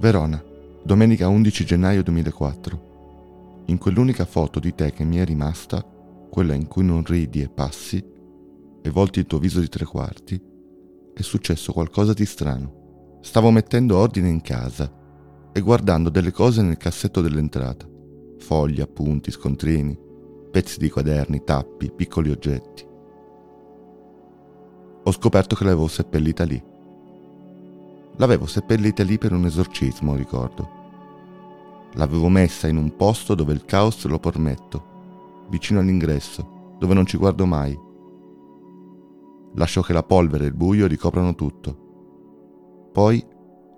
Verona, domenica 11 gennaio 2004. In quell'unica foto di te che mi è rimasta, quella in cui non ridi e passi, e volti il tuo viso di tre quarti, è successo qualcosa di strano. Stavo mettendo ordine in casa e guardando delle cose nel cassetto dell'entrata. Fogli, appunti, scontrini, pezzi di quaderni, tappi, piccoli oggetti. Ho scoperto che l'avevo seppellita lì L'avevo seppellita lì per un esorcismo, ricordo. L'avevo messa in un posto dove il caos lo permetto, vicino all'ingresso, dove non ci guardo mai. Lascio che la polvere e il buio ricoprano tutto. Poi,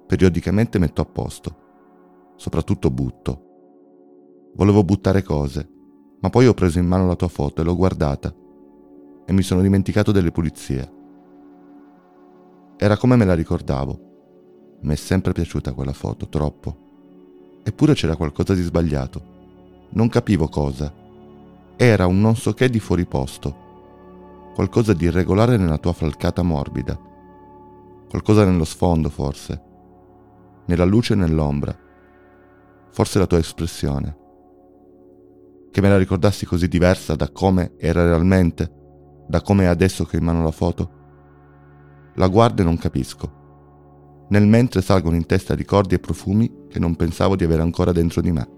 periodicamente metto a posto. Soprattutto butto. Volevo buttare cose, ma poi ho preso in mano la tua foto e l'ho guardata e mi sono dimenticato delle pulizie. Era come me la ricordavo mi è sempre piaciuta quella foto, troppo. Eppure c'era qualcosa di sbagliato. Non capivo cosa. Era un non so che di fuori posto. Qualcosa di irregolare nella tua falcata morbida. Qualcosa nello sfondo, forse. Nella luce e nell'ombra. Forse la tua espressione. Che me la ricordassi così diversa da come era realmente, da come è adesso che ho in mano la foto. La guardo e non capisco nel mentre salgono in testa ricordi e profumi che non pensavo di avere ancora dentro di me.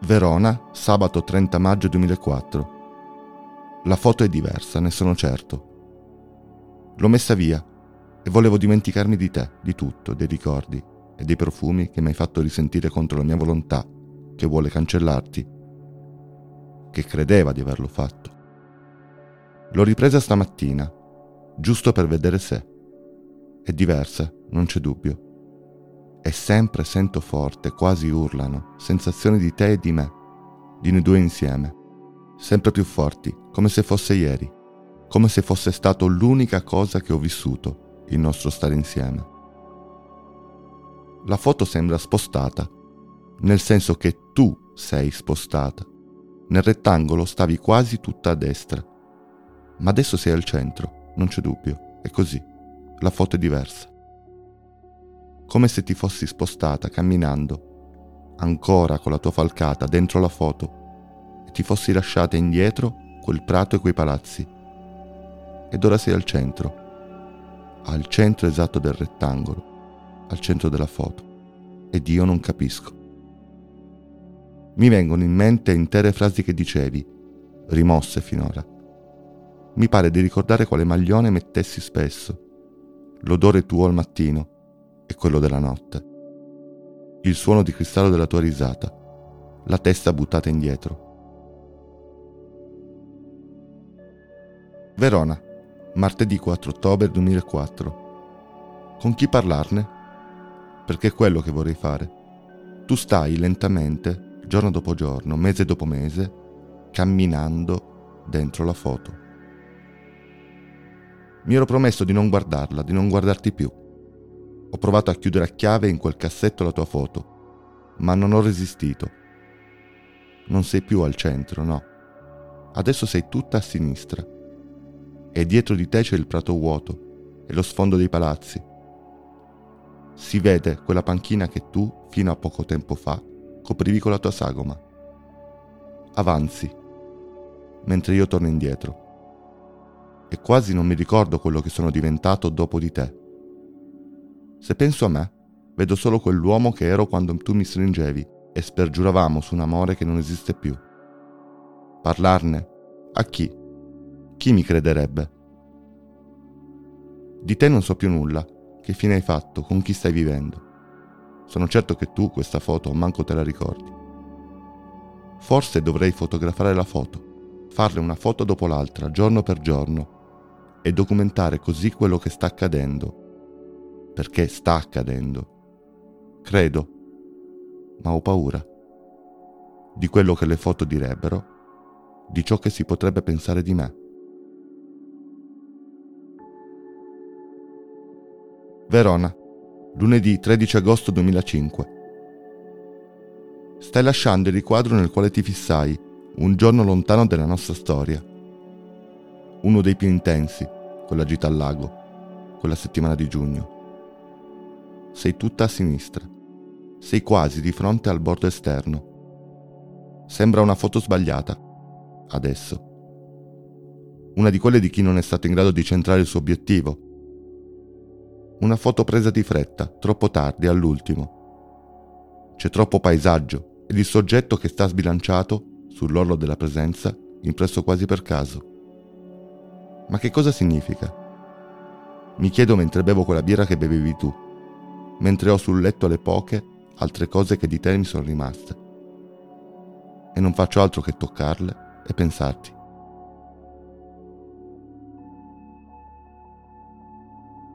Verona, sabato 30 maggio 2004. La foto è diversa, ne sono certo. L'ho messa via e volevo dimenticarmi di te, di tutto, dei ricordi e dei profumi che mi hai fatto risentire contro la mia volontà, che vuole cancellarti, che credeva di averlo fatto. L'ho ripresa stamattina giusto per vedere se. È diversa, non c'è dubbio. E sempre sento forte, quasi urlano, sensazioni di te e di me, di noi due insieme. Sempre più forti, come se fosse ieri, come se fosse stato l'unica cosa che ho vissuto, il nostro stare insieme. La foto sembra spostata, nel senso che tu sei spostata. Nel rettangolo stavi quasi tutta a destra, ma adesso sei al centro non c'è dubbio, è così. La foto è diversa. Come se ti fossi spostata camminando, ancora con la tua falcata dentro la foto, e ti fossi lasciata indietro quel prato e quei palazzi. Ed ora sei al centro, al centro esatto del rettangolo, al centro della foto. Ed io non capisco. Mi vengono in mente intere frasi che dicevi, rimosse finora mi pare di ricordare quale maglione mettessi spesso, l'odore tuo al mattino e quello della notte, il suono di cristallo della tua risata, la testa buttata indietro. Verona, martedì 4 ottobre 2004. Con chi parlarne? Perché è quello che vorrei fare. Tu stai lentamente, giorno dopo giorno, mese dopo mese, camminando dentro la foto. Mi ero promesso di non guardarla, di non guardarti più. Ho provato a chiudere a chiave in quel cassetto la tua foto, ma non ho resistito. Non sei più al centro, no. Adesso sei tutta a sinistra. E dietro di te c'è il prato vuoto e lo sfondo dei palazzi. Si vede quella panchina che tu, fino a poco tempo fa, coprivi con la tua sagoma. Avanzi, mentre io torno indietro e quasi non mi ricordo quello che sono diventato dopo di te. Se penso a me, vedo solo quell'uomo che ero quando tu mi stringevi e spergiuravamo su un amore che non esiste più. Parlarne? A chi? Chi mi crederebbe? Di te non so più nulla. Che fine hai fatto? Con chi stai vivendo? Sono certo che tu questa foto manco te la ricordi. Forse dovrei fotografare la foto, farle una foto dopo l'altra, giorno per giorno, e documentare così quello che sta accadendo. Perché sta accadendo. Credo, ma ho paura. Di quello che le foto direbbero, di ciò che si potrebbe pensare di me. Verona, lunedì 13 agosto 2005. Stai lasciando il riquadro nel quale ti fissai, un giorno lontano dalla nostra storia. Uno dei più intensi, con la gita al lago, quella settimana di giugno. Sei tutta a sinistra. Sei quasi di fronte al bordo esterno. Sembra una foto sbagliata. Adesso. Una di quelle di chi non è stato in grado di centrare il suo obiettivo. Una foto presa di fretta, troppo tardi, all'ultimo. C'è troppo paesaggio ed il soggetto che sta sbilanciato sull'orlo della presenza impresso quasi per caso. Ma che cosa significa? Mi chiedo mentre bevo quella birra che bevevi tu, mentre ho sul letto le poche altre cose che di te mi sono rimaste. E non faccio altro che toccarle e pensarti.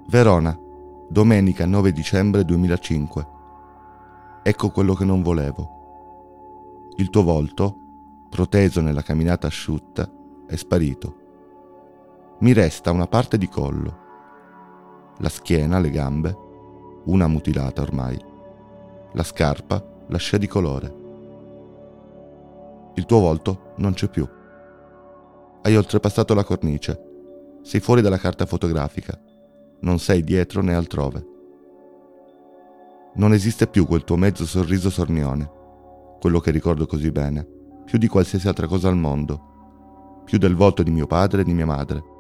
Verona, domenica 9 dicembre 2005. Ecco quello che non volevo. Il tuo volto, proteso nella camminata asciutta, è sparito mi resta una parte di collo, la schiena, le gambe, una mutilata ormai, la scarpa, la scia di colore. Il tuo volto non c'è più. Hai oltrepassato la cornice, sei fuori dalla carta fotografica, non sei dietro né altrove. Non esiste più quel tuo mezzo sorriso sornione, quello che ricordo così bene, più di qualsiasi altra cosa al mondo, più del volto di mio padre e di mia madre,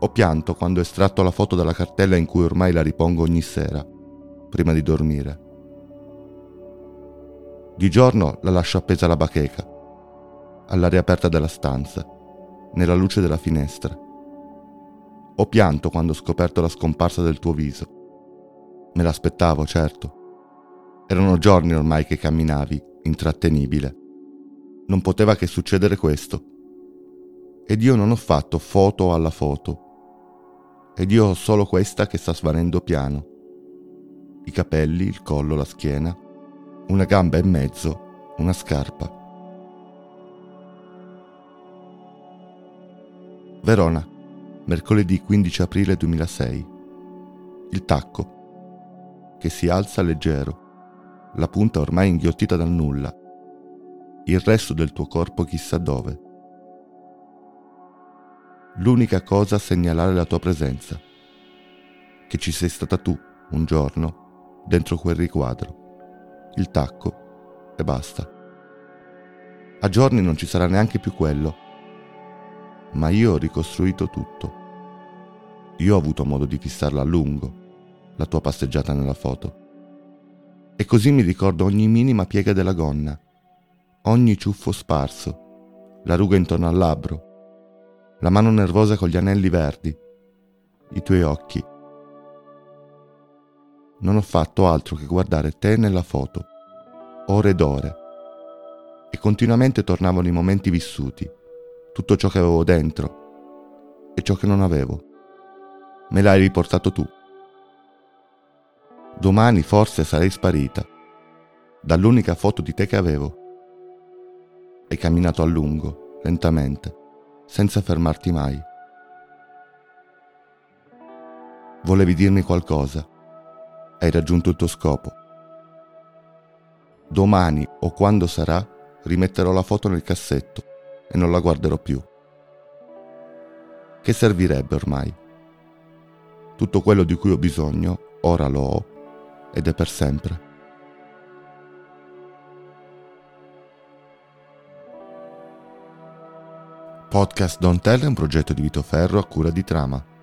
ho pianto quando ho estratto la foto dalla cartella in cui ormai la ripongo ogni sera, prima di dormire. Di giorno la lascio appesa alla bacheca, all'aria aperta della stanza, nella luce della finestra. Ho pianto quando ho scoperto la scomparsa del tuo viso. Me l'aspettavo, certo. Erano giorni ormai che camminavi, intrattenibile. Non poteva che succedere questo. Ed io non ho fatto foto alla foto ed io ho solo questa che sta svanendo piano. I capelli, il collo, la schiena, una gamba e mezzo, una scarpa. Verona, mercoledì 15 aprile 2006. Il tacco, che si alza leggero, la punta ormai inghiottita dal nulla, il resto del tuo corpo chissà dove l'unica cosa a segnalare la tua presenza, che ci sei stata tu un giorno dentro quel riquadro, il tacco e basta. A giorni non ci sarà neanche più quello, ma io ho ricostruito tutto. Io ho avuto modo di fissarla a lungo, la tua passeggiata nella foto. E così mi ricordo ogni minima piega della gonna, ogni ciuffo sparso, la ruga intorno al labbro, la mano nervosa con gli anelli verdi, i tuoi occhi. Non ho fatto altro che guardare te nella foto, ore ed ore, e continuamente tornavano i momenti vissuti, tutto ciò che avevo dentro e ciò che non avevo. Me l'hai riportato tu. Domani forse sarei sparita, dall'unica foto di te che avevo. Hai camminato a lungo, lentamente senza fermarti mai. Volevi dirmi qualcosa. Hai raggiunto il tuo scopo. Domani o quando sarà rimetterò la foto nel cassetto e non la guarderò più. Che servirebbe ormai? Tutto quello di cui ho bisogno ora lo ho ed è per sempre. Podcast Don't Tell è un progetto di Vito Ferro a cura di Trama.